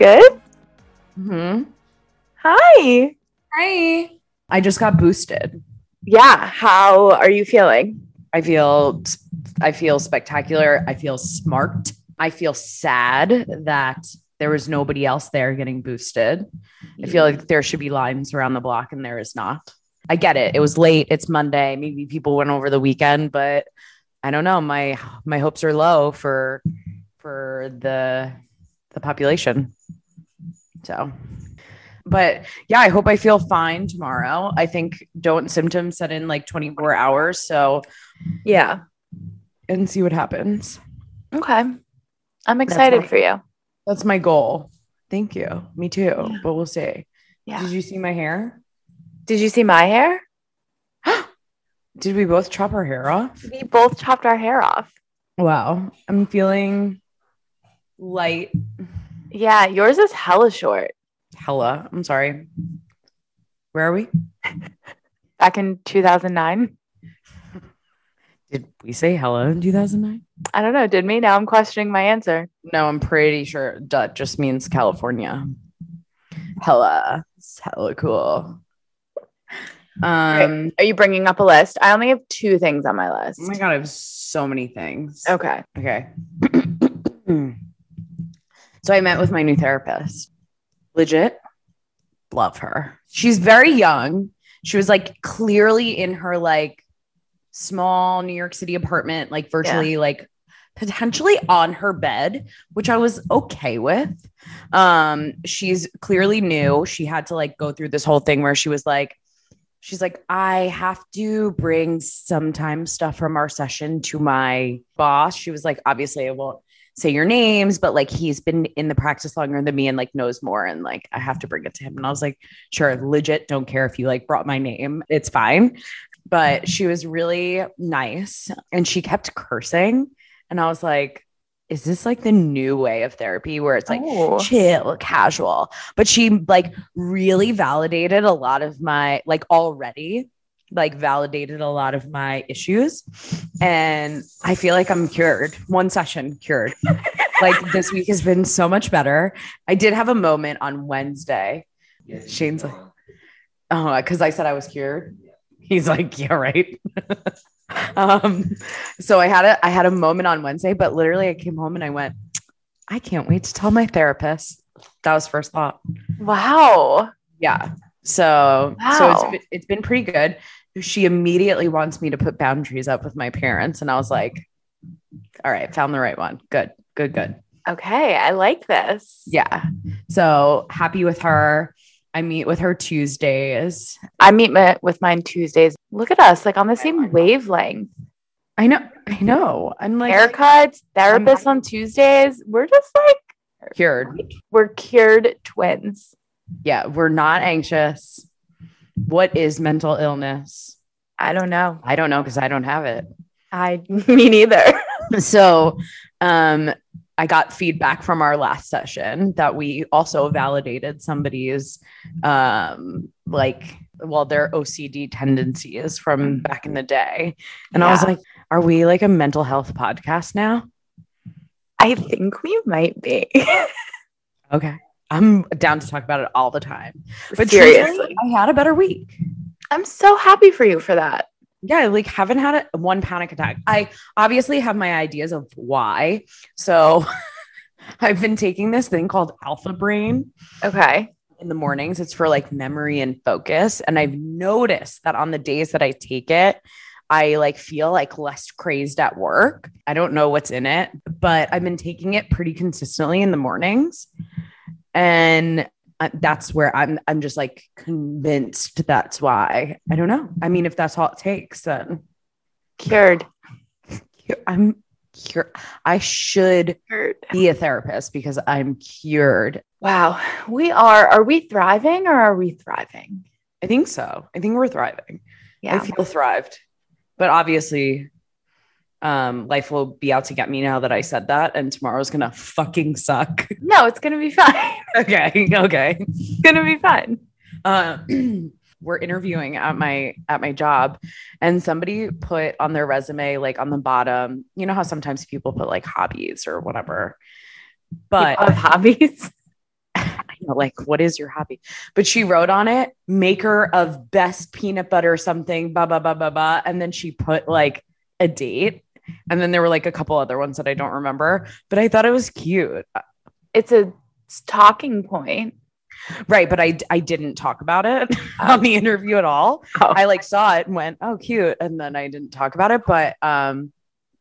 good? Hmm. Hi. Hi. I just got boosted. Yeah. How are you feeling? I feel I feel spectacular. I feel smart. I feel sad that there was nobody else there getting boosted. I feel like there should be lines around the block and there is not. I get it. It was late. It's Monday. Maybe people went over the weekend, but I don't know. My my hopes are low for for the the population. So but yeah, I hope I feel fine tomorrow. I think don't symptoms set in like 24 hours. So Yeah. and see what happens. Okay. I'm excited my- for you. That's my goal. Thank you. Me too. But we'll see. Yeah. Did you see my hair? Did you see my hair? Did we both chop our hair off? We both chopped our hair off. Wow. I'm feeling light. Yeah, yours is hella short. Hella. I'm sorry. Where are we? Back in 2009. Did we say hella in 2009? I don't know. Did me? Now I'm questioning my answer. No, I'm pretty sure Dut just means California. Hella. It's hella cool. Um, Are you bringing up a list? I only have two things on my list. oh my god, I have so many things. Okay. Okay. so I met with my new therapist. Legit. Love her. She's very young. She was like clearly in her like small New York City apartment, like virtually like potentially on her bed, which I was okay with. Um, she's clearly new. She had to like go through this whole thing where she was like, she's like, I have to bring sometimes stuff from our session to my boss. She was like, obviously, I won't say your names, but like he's been in the practice longer than me and like knows more. And like I have to bring it to him. And I was like, sure, legit, don't care if you like brought my name. It's fine. But mm-hmm. she was really nice and she kept cursing. And I was like, is this like the new way of therapy where it's like Oh. chill, casual? But she like really validated a lot of my like already like validated a lot of my issues. And i feel like i'm cured. One session cured. Like this week has been so much better. I did have a moment on wednesday. Shane's like oh because i said i was cured. He's like yeah right. Um so i had a i had a moment on wednesday but literally i came home and i went i can't wait to tell my therapist. That was first thought. Wow. yeah. So so Wow. it's been, it's been pretty good. She immediately wants me to put boundaries up with my parents, and I was like, "All right, found the right one. Good, good, good." Okay. I like this. Yeah. So happy with her. I meet with her Tuesdays. I meet my, with mine Tuesdays. Look at us, like on the same wavelength. I know. I know. I'm like Haircuts, therapists on Tuesdays. We're just like, cured. we're cured twins. Yeah, we're not anxious. What is mental illness? I don't know. I don't know because I don't have it. I, me neither. so um i got feedback from our last session that we also validated somebody's um like well their ocd tendencies from back in the day and i was like are we like a mental health podcast now I think we might be. okay i'm down to talk about it all the time but Seriously. i had a better week I'm so happy for you for that. yeah, I, like haven't had a, one panic attack. I obviously have my ideas of why. So I've been taking this thing called Alpha Brain Okay. in the mornings. It's for like memory and focus. And I've noticed that on the days that I take it, I like feel like less crazed at work. I don't know what's in it, but I've been taking it pretty consistently in the mornings. And that's where I'm I'm just like convinced that's why. I don't know. I mean, if that's all it takes, then Cured. I'm cured. I should Cured. be a therapist because I'm cured. Wow. We are. Are we thriving or are we thriving? I think so. I think we're thriving. Yeah. I feel thrived. But obviously, um, life will be out to get me now that I said that, and tomorrow's gonna fucking suck. No, it's gonna be fine. okay, okay. It's gonna be fine. Uh, we're interviewing at my at my job, and somebody put on their resume, like on the bottom, you know how sometimes people put like hobbies or whatever. But hobbies. like, what is your hobby? But she wrote on it, maker of best peanut butter something, blah, blah, blah, blah, blah. And then she put like a date. And then there were like a couple other ones that I don't remember, but I thought it was cute. It's a talking point. Right. But I, I didn't talk about it on the interview at all. Oh. I like saw it and went, oh, cute. And then I didn't talk about it. But um,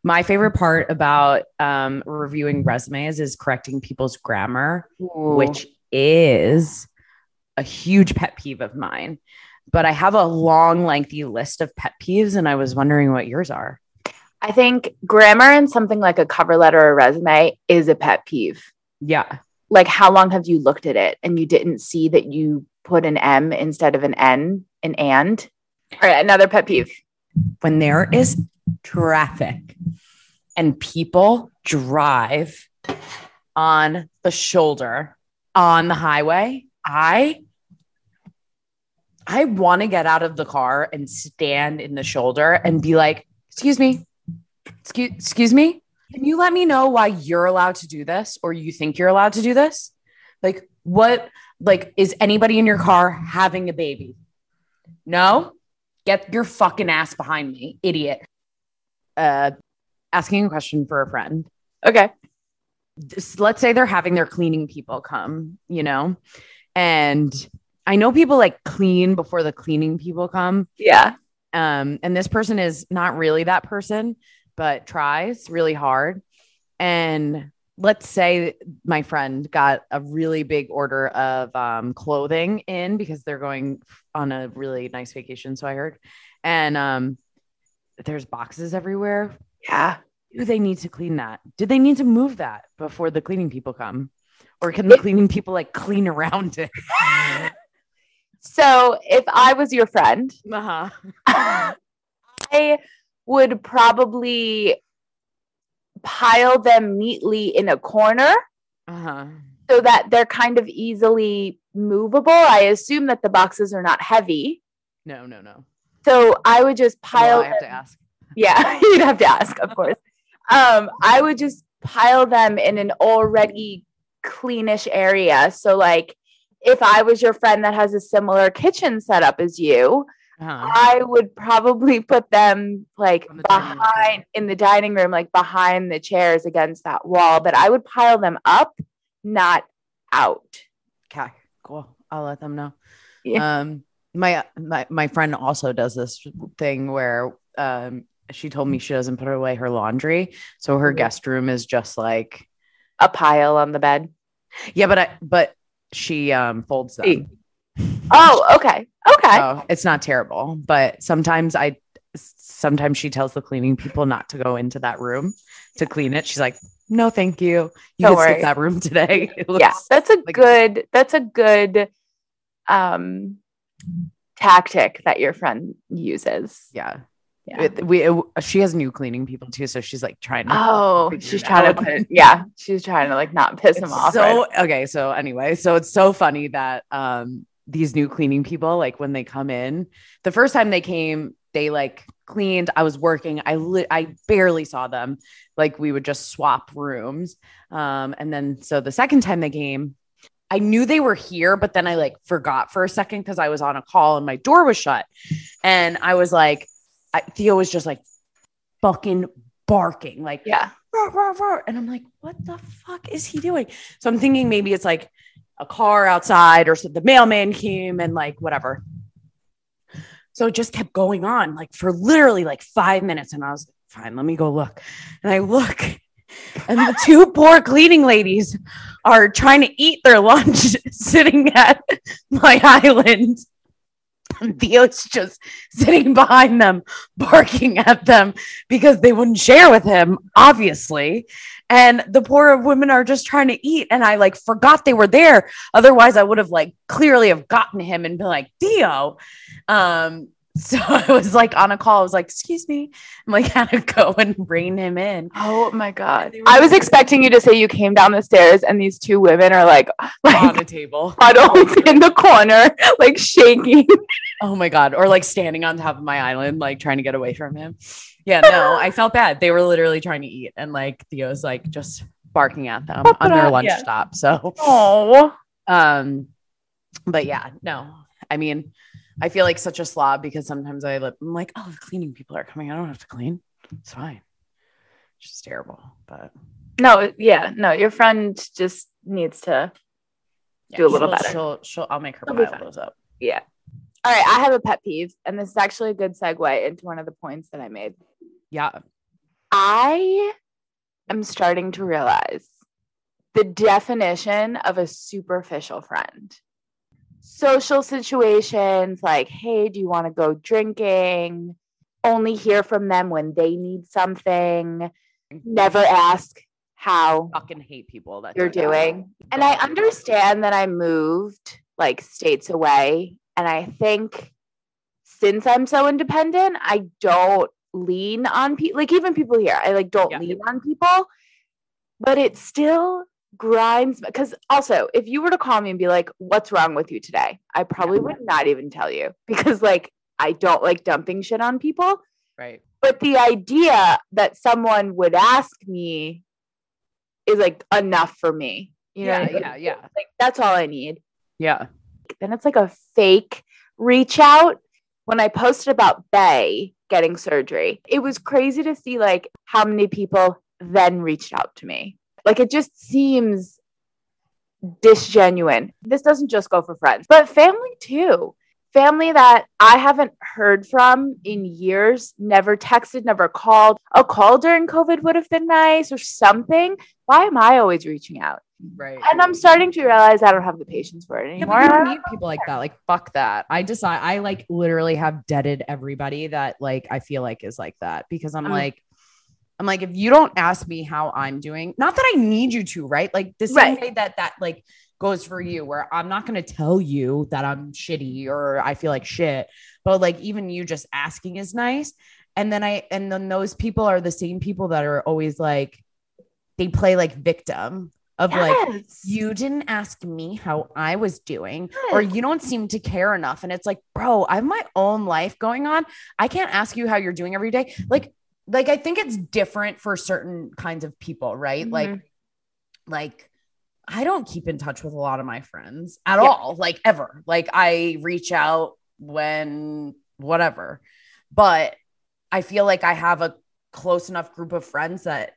my favorite part about um, reviewing resumes is correcting people's grammar, which is a huge pet peeve of mine. But I have a long, lengthy list of pet peeves, and I was wondering what yours are. I think grammar in something like a cover letter or resume is a pet peeve. Yeah. Like, how long have you looked at it and you didn't see that you put an M instead of an N, an and? All right, another pet peeve. When there is traffic and people drive on the shoulder on the highway, I I want to get out of the car and stand in the shoulder and be like, "Excuse me. Excuse excuse me. Can you let me know why you're allowed to do this or you think you're allowed to do this? Like what like is anybody in your car having a baby? No? Get your fucking ass behind me, idiot. Uh asking a question for a friend Okay. this- let's say they're having their cleaning people come, you know, and I know people like clean before the cleaning people come. Yeah. Um, and this person is not really that person, but tries really hard. And let's say my friend got a really big order of um, clothing in because they're going on a really nice vacation. So I heard, and um, there's boxes everywhere Yeah. do they need to clean that? Do they need to move that before the cleaning people come? Or can the cleaning people like clean around it? So if I was your friend, Uh-huh. I would probably pile them neatly in a corner Uh-huh. so that they're kind of easily movable. I assume that the boxes are not heavy. No, no, no. So I would just pile Well, I have to ask. Yeah, you'd have to ask, of course. Um, I would just pile them in an already cleanish area. So like if I was your friend that has a similar kitchen setup as you, Uh-huh. I would probably put them like the behind in the dining room, like behind the chairs against that wall. But I would pile them up, not out. Okay, cool. I'll let them know. Yeah. Um, my my my friend also does this thing where um she told me she doesn't put away her laundry, so her Mhm. guest room is just like A pile on the bed. yeah, but I but she um folds them. Oh, okay. So it's not terrible, but sometimes I sometimes she tells the cleaning people not to go into that room to clean it. She's like, "No, thank you. You Don't can skip worry. that room today." Yeah, that's a like- good that's a good um tactic that your friend uses. yeah. Yeah. It- we it- she has new cleaning people too, so she's like trying to. Oh, she's trying to put yeah, she's trying to like not piss him It's off. So right? okay, so anyway, so it's so funny that um these new cleaning people, like when they come in, the first time they came, they like cleaned. I was working. I li- I barely saw them. Like we would just swap rooms. Um, and then so the second time they came, I knew they were here, but then I like forgot for a second because I was on a call and my door was shut. And I was like, I, Theo was just like fucking barking, like Yeah. And I'm like, what the fuck is he doing? So I'm thinking maybe it's like a car outside or the mailman came and like whatever. So it just kept going on like for literally like five minutes. And I was like, fine, let me go look. And I look, and the two poor cleaning ladies are trying to eat their lunch sitting at my island. And Theo's just sitting behind them, barking at them because they wouldn't share with him, obviously. And the poor women are just trying to eat. And I like forgot they were there. Otherwise, I would have like clearly have gotten him and been like, Theo. Um, so I was like on a call. I was like, excuse me. I'm like, had to go and rein him in. Oh my god. I was expecting you to say you came down the stairs and these two women are like like on the table. huddled in the corner, like shaking. Oh my God. Or like standing on top of my island, like trying to get away from him. Yeah, no, I felt bad. They were literally trying to eat. And like Theo's like just barking at them Pop on their up, lunch yeah. stop. So Oh. Um, but yeah, no, I mean, I feel like such a slob because sometimes I I'm like, oh, the cleaning people are coming. I don't have to clean. It's fine. It's just terrible. But No, yeah, no, your friend just needs to do a little she'll- better. She'll, she'll, I'll make her pile those up. Yeah. All right. I have a pet peeve, and this is actually a good segue into one of the points that I made. Yeah. I am starting to realize the definition of a superficial friend. Social situations like, hey, do you want to go drinking? Only hear from them when they need something. Never ask how Fucking hate people that you're do that. doing. And I understand that I moved like states away. And I think since I'm so independent, I don't lean on people, like even people here, I like don't Yeah. lean on people, but it still grinds because also if you were to call me and be like what's wrong with you today i probably would not even tell you because like i don't like dumping shit on people Right. but the idea that someone would ask me is like enough for me you know yeah, I mean? yeah, yeah. like that's all i need Yeah. then it's like a fake reach out when i posted about bay getting surgery it was crazy to see like how many people then reached out to me like it just seems disgenuine this doesn't just go for friends but family too family that i haven't heard from in years never texted never called a call during covid would have been nice or something why am i always reaching out Right. and i'm starting to realize i don't have the patience for it anymore but you don't need people like that. Like, fuck that. I decide I like literally have deaded everybody that like I feel like is like that because I'm Mm. like, I'm like, if you don't ask me how I'm doing, not that I need you to, right? Like the same Right. way that that like goes for you, where I'm not gonna tell you that I'm shitty or I feel like shit, but like even you just asking is nice. And then I and then those people are the same people that are always like, they play like victim of like you didn't ask me how I was doing, or you don't seem to care enough. And it's like, bro, I have my own life going on. I can't ask you how you're doing every day. Like, like I think it's different for certain kinds of people, right? Like, Mhm. like I don't keep in touch with a lot of my friends at Yeah. all, like ever. Like I reach out when whatever. But I feel like I have a close enough group of friends that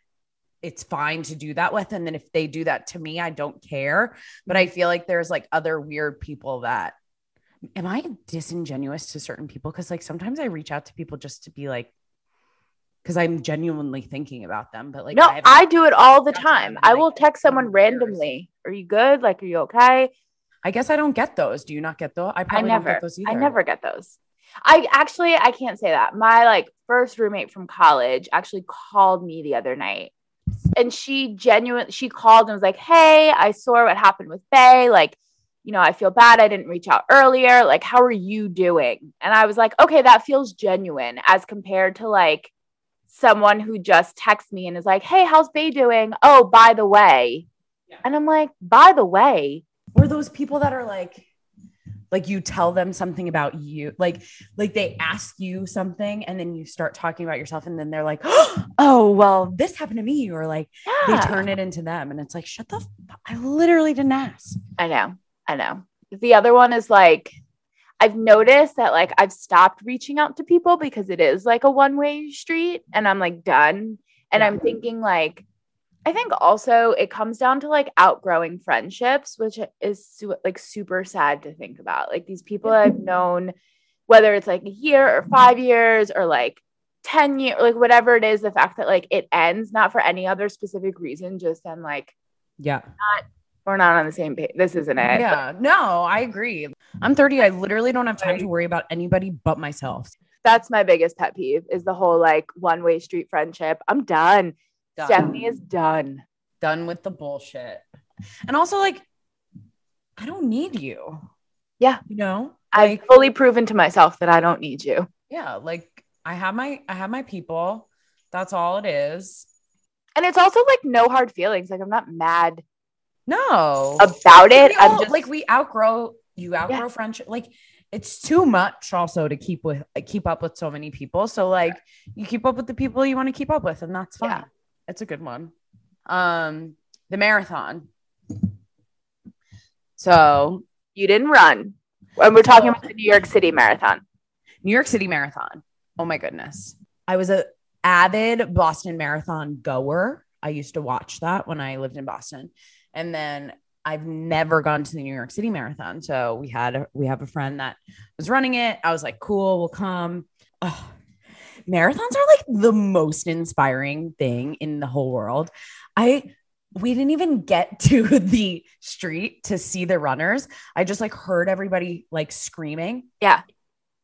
it's fine to do that with. And then if they do that to me, I don't care. But I feel like there's like other weird people that am I disingenuous to certain people? Cause like sometimes I reach out to people just to be like, because I'm genuinely thinking about them. But like, no, haven't- I do it all the time. I'm I like, will text someone randomly. Are you good? Like, are you okay? I guess I don't get those. Do you not get those? I I probably don't never, get those either. I never get those. I actually, I can't say that. My like first roommate from college actually called me the other night, and she genuinely, she called and was like, "Hey, I saw what happened with Bay. Like, you know, I feel bad. I didn't reach out earlier. Like, how are you doing?" And I was like, "Okay, that feels genuine as compared to like." Someone who just texts me and is like, Hey, how's Bay doing? Oh, by the way. Yeah. And I'm like, By the way, or those people that are like like you tell them something about you like like they ask you something and then you start talking about yourself and then they're like oh well this happened to me or like they turn it into them and it's like shut the f- i literally didn't ask I know. I know. The other one is like I've noticed that like I've stopped reaching out to people because it is like a one-way street and I'm like done. And Yeah. I'm thinking like I think also it comes down to like outgrowing friendships, which is su- like super sad to think about. Like these people I've known whether it's like a year or 5 years or like 10 years like whatever it is the fact that like it ends not for any other specific reason just then like yeah we're not on the same page. This isn't it. yeah no i agree i'm 30 i literally don't have time to worry about anybody but myself that's my biggest pet peeve is the whole like one way street friendship. I'm done. Done. Stephanie is done. done with the bullshit and also like i don't need you Yeah. you know I've fully proven to myself that I don't need you. yeah like i have my i have my people that's all it is And it's also like no hard feelings. Like I'm not mad no about it. We I'm just like we outgrow you outgrow friendship like it's too much also to keep with keep up with so many people so like you keep up with the people you want to keep up with and that's fine Yeah. it's a good one um the marathon So You didn't run. And we're talking about the New York City Marathon. New York City Marathon. Oh my goodness. I was a avid Boston Marathon goer. I used to watch that when I lived in Boston. And then I've never gone to the New York City Marathon. So we had a, we have a friend that was running it. I was like, cool, we'll come. Ugh. Marathons are like the most inspiring thing in the whole world. I we didn't even get to the street to see the runners. I just like heard everybody like screaming. Yeah.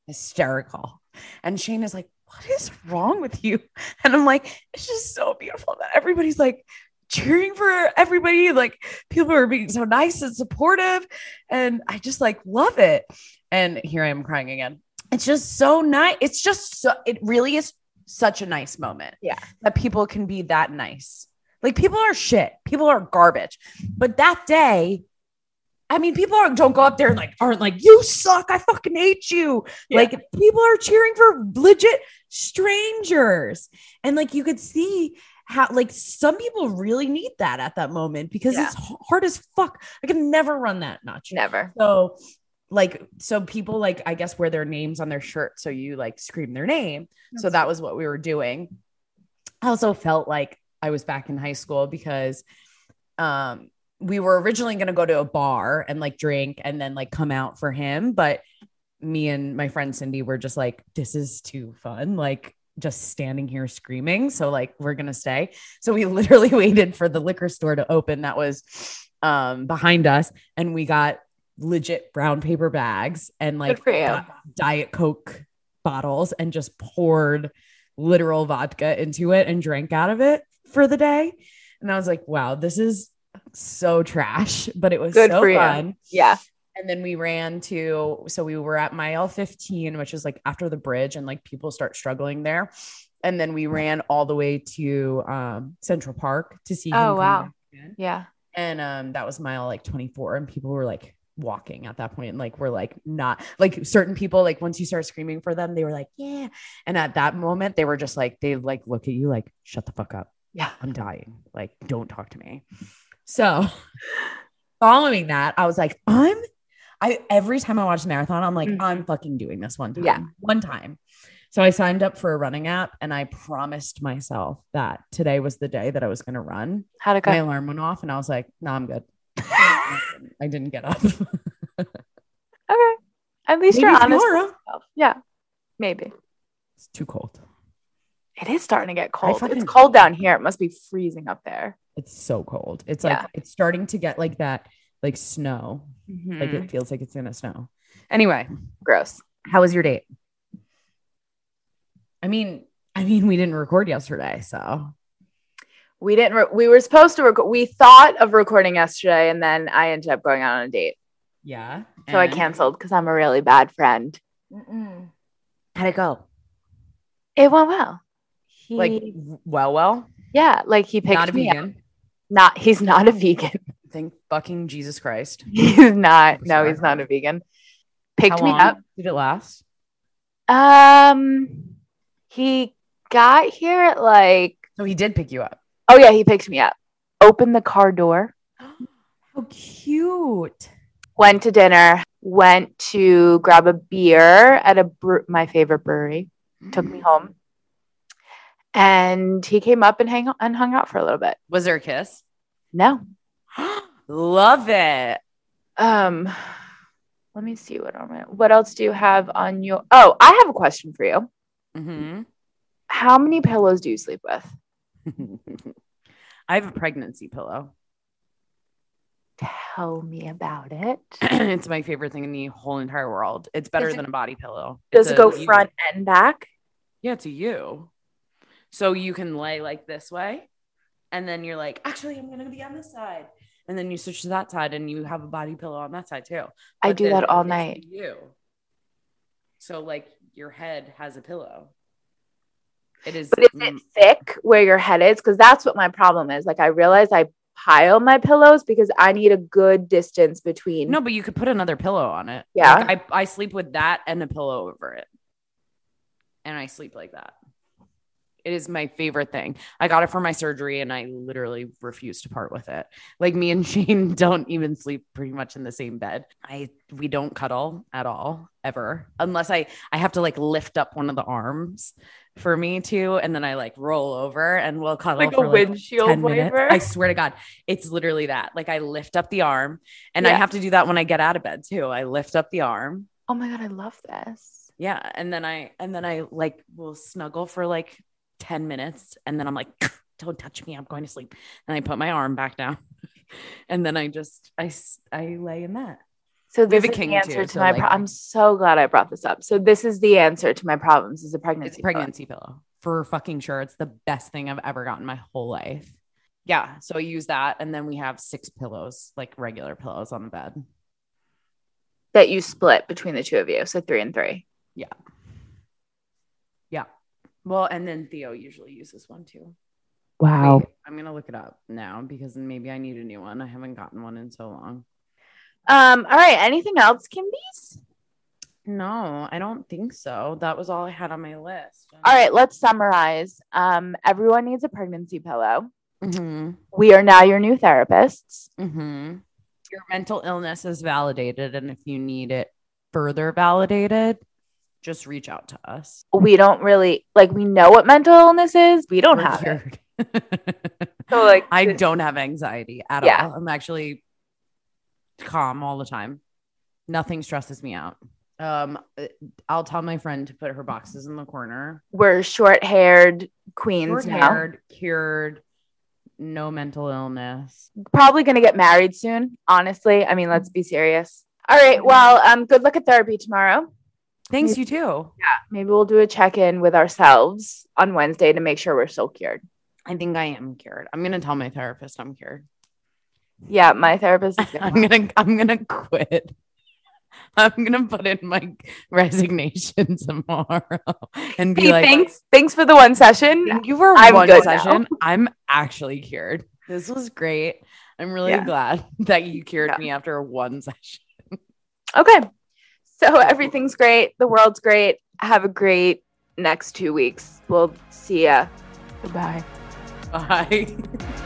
Hysterical. And Shane is like, what is wrong with you? And I'm like, it's just so beautiful that everybody's like cheering for everybody. Like people are being so nice and supportive. And I just like love it. And here I am crying again. It's just so nice. It's just so, it really is such a nice moment. Yeah. That people can be that nice. Like people are shit. People are garbage. But that day, I mean, people are, don't go up there and like aren't like, you suck. I fucking hate you. Yeah. Like people are cheering for legit strangers. And like you could see how like some people really need that at that moment because Yeah. it's hard as fuck. I could never run that much. Never. So like so people like I guess wear their names on their shirt so you like scream their name. so that was what we were doing. I also felt like I was back in high school because um we were originally going to go to a bar and like drink and then like come out for him but me and my friend Cindy were just like this is too fun like just standing here screaming so like we're going to stay so we literally waited for the liquor store to open that was um behind us and we got legit brown paper bags and like Good for you. di- diet coke bottles and just poured literal vodka into it and drank out of it for the day and i was like wow this is so trash but it was Good so for you. fun Yeah. And then we ran to so we were at mile 15 which is like after the bridge and like people start struggling there. And then we ran all the way to um central park to see Oh, wow. Yeah. and um that was mile like 24 and people were like walking at that point and like we're like not like certain people like once you start screaming for them they were like yeah. And at that moment they were just like they like look at you like shut the fuck up. Yeah. i'm dying. Like don't talk to me. So following that i was like i'm i every time i watch the marathon i'm like Mhm. i'm fucking doing this one time Yeah. one time so i signed up for a running app and i promised myself that today was the day that i was going to run How'd it my alarm went off and i was like no i'm good i didn't get up Okay. At least Maybe you're honest. tomorrow. Yeah. Maybe. it's too cold It is starting to get cold. It's cold down here. It must be freezing up there. it's so cold it's Yeah. like it's starting to get like that like snow like Mhm. it feels like it's gonna snow anyway Gross. how was your date i mean i mean we didn't record yesterday so We didn't. Re- we were supposed to record. We thought of recording yesterday, and then I ended up going out on a date, yeah so I canceled because I'm a really bad friend. how'd it go It went well. He, like well well yeah, like he picked not a me up. Not. He's not a vegan. Thank fucking jesus christ He's not. No, he's not a vegan. Picked how me up. did it last Um, he got here at like. so he did pick you up Oh yeah, he picked me up. Opened the car door. how cute Went to dinner. Went to grab a beer at a bre- my favorite brewery. Took me home. And he came up and hang and hung out for a little bit. was there a kiss No. Love it Um, let me see what on my what else do you have on your oh, I have a question for you. mm-hmm. How many pillows do you sleep with? I have a pregnancy pillow. Tell me about it. it's my favorite thing in the whole entire world. It's better it- than a body pillow. Does It's it go front and back? Yeah, it's a U. So you can lay like this way, and then you're like, actually, I'm gonna be on this side, and then you switch to that side, and you have a body pillow on that side too. I do that all night. You. So like your head has a pillow. It is. But is it mm, thick where your head is? Because that's what my problem is. Like I realize I pile my pillows because I need a good distance between. No, but you could put another pillow on it. Yeah. Like, I, I sleep with that and a pillow over it. And I sleep like that. It is my favorite thing. I got it for my surgery and I literally refuse to part with it. Like me and Shane don't even sleep pretty much in the same bed. I we don't cuddle at all ever unless I I have to like lift up one of the arms for me to and then I like roll over and we'll cuddle Like a for like windshield 10 minutes. wiper? I swear to God, it's literally that. Like I lift up the arm and I have to do that when I get out of bed too. I lift up the arm. Oh my god, I love this. Yeah. And then I, and then I like will snuggle for like 10 minutes. And then I'm like, don't touch me. I'm going to sleep. And I put my arm back down. and then I just, I, I lay in that. So this is the answer too, to so, my. like- Pro- I'm so glad I brought this up. So this is the answer to my problems: is a pregnancy. It's a pregnancy pillow for fucking sure. It's the best thing I've ever gotten my whole life. Yeah. So I use that. And then we have six pillows, like regular pillows on the bed. that you split between the two of you. So three and three. Yeah. Well, and then Theo usually uses one too. Wow. Wait, I'm gonna look it up now because maybe I need a new one. I haven't gotten one in so long. Um. All right. Anything else, Kimbies? No, I don't think so. That was all I had on my list. All right. Let's summarize. Um. Everyone needs a pregnancy pillow. Mm-hmm. We are now your new therapists. Mm-hmm. Your mental illness is validated, and if you need it further validated, just reach out to us. We don't really like. We know what mental illness is. We don't We're have it. So like, I don't have anxiety at Yeah. all. I'm actually calm all the time. Nothing stresses me out. Um, I'll tell my friend to put her boxes in the corner. We're short-haired queens now. Short-haired, cured, no mental illness. Probably gonna get married soon. Honestly, I mean, let's be serious. All right. Well, um, good luck at therapy tomorrow. Thanks, you too. Yeah. Maybe we'll do a check-in with ourselves on Wednesday to make sure we're still cured. I think I am cured. I'm gonna tell my therapist I'm cured. Yeah, my therapist is I'm gonna. gonna I'm gonna quit. I'm gonna put in my resignation tomorrow and be Hey, like, thanks, thanks for the one session. Thank you for I'm one good now. session. I'm actually cured. This was great. I'm really Yeah. glad that you cured Yeah. me after one session. Okay, so everything's great. The world's great. Have a great next two weeks. We'll see ya. Goodbye. Bye.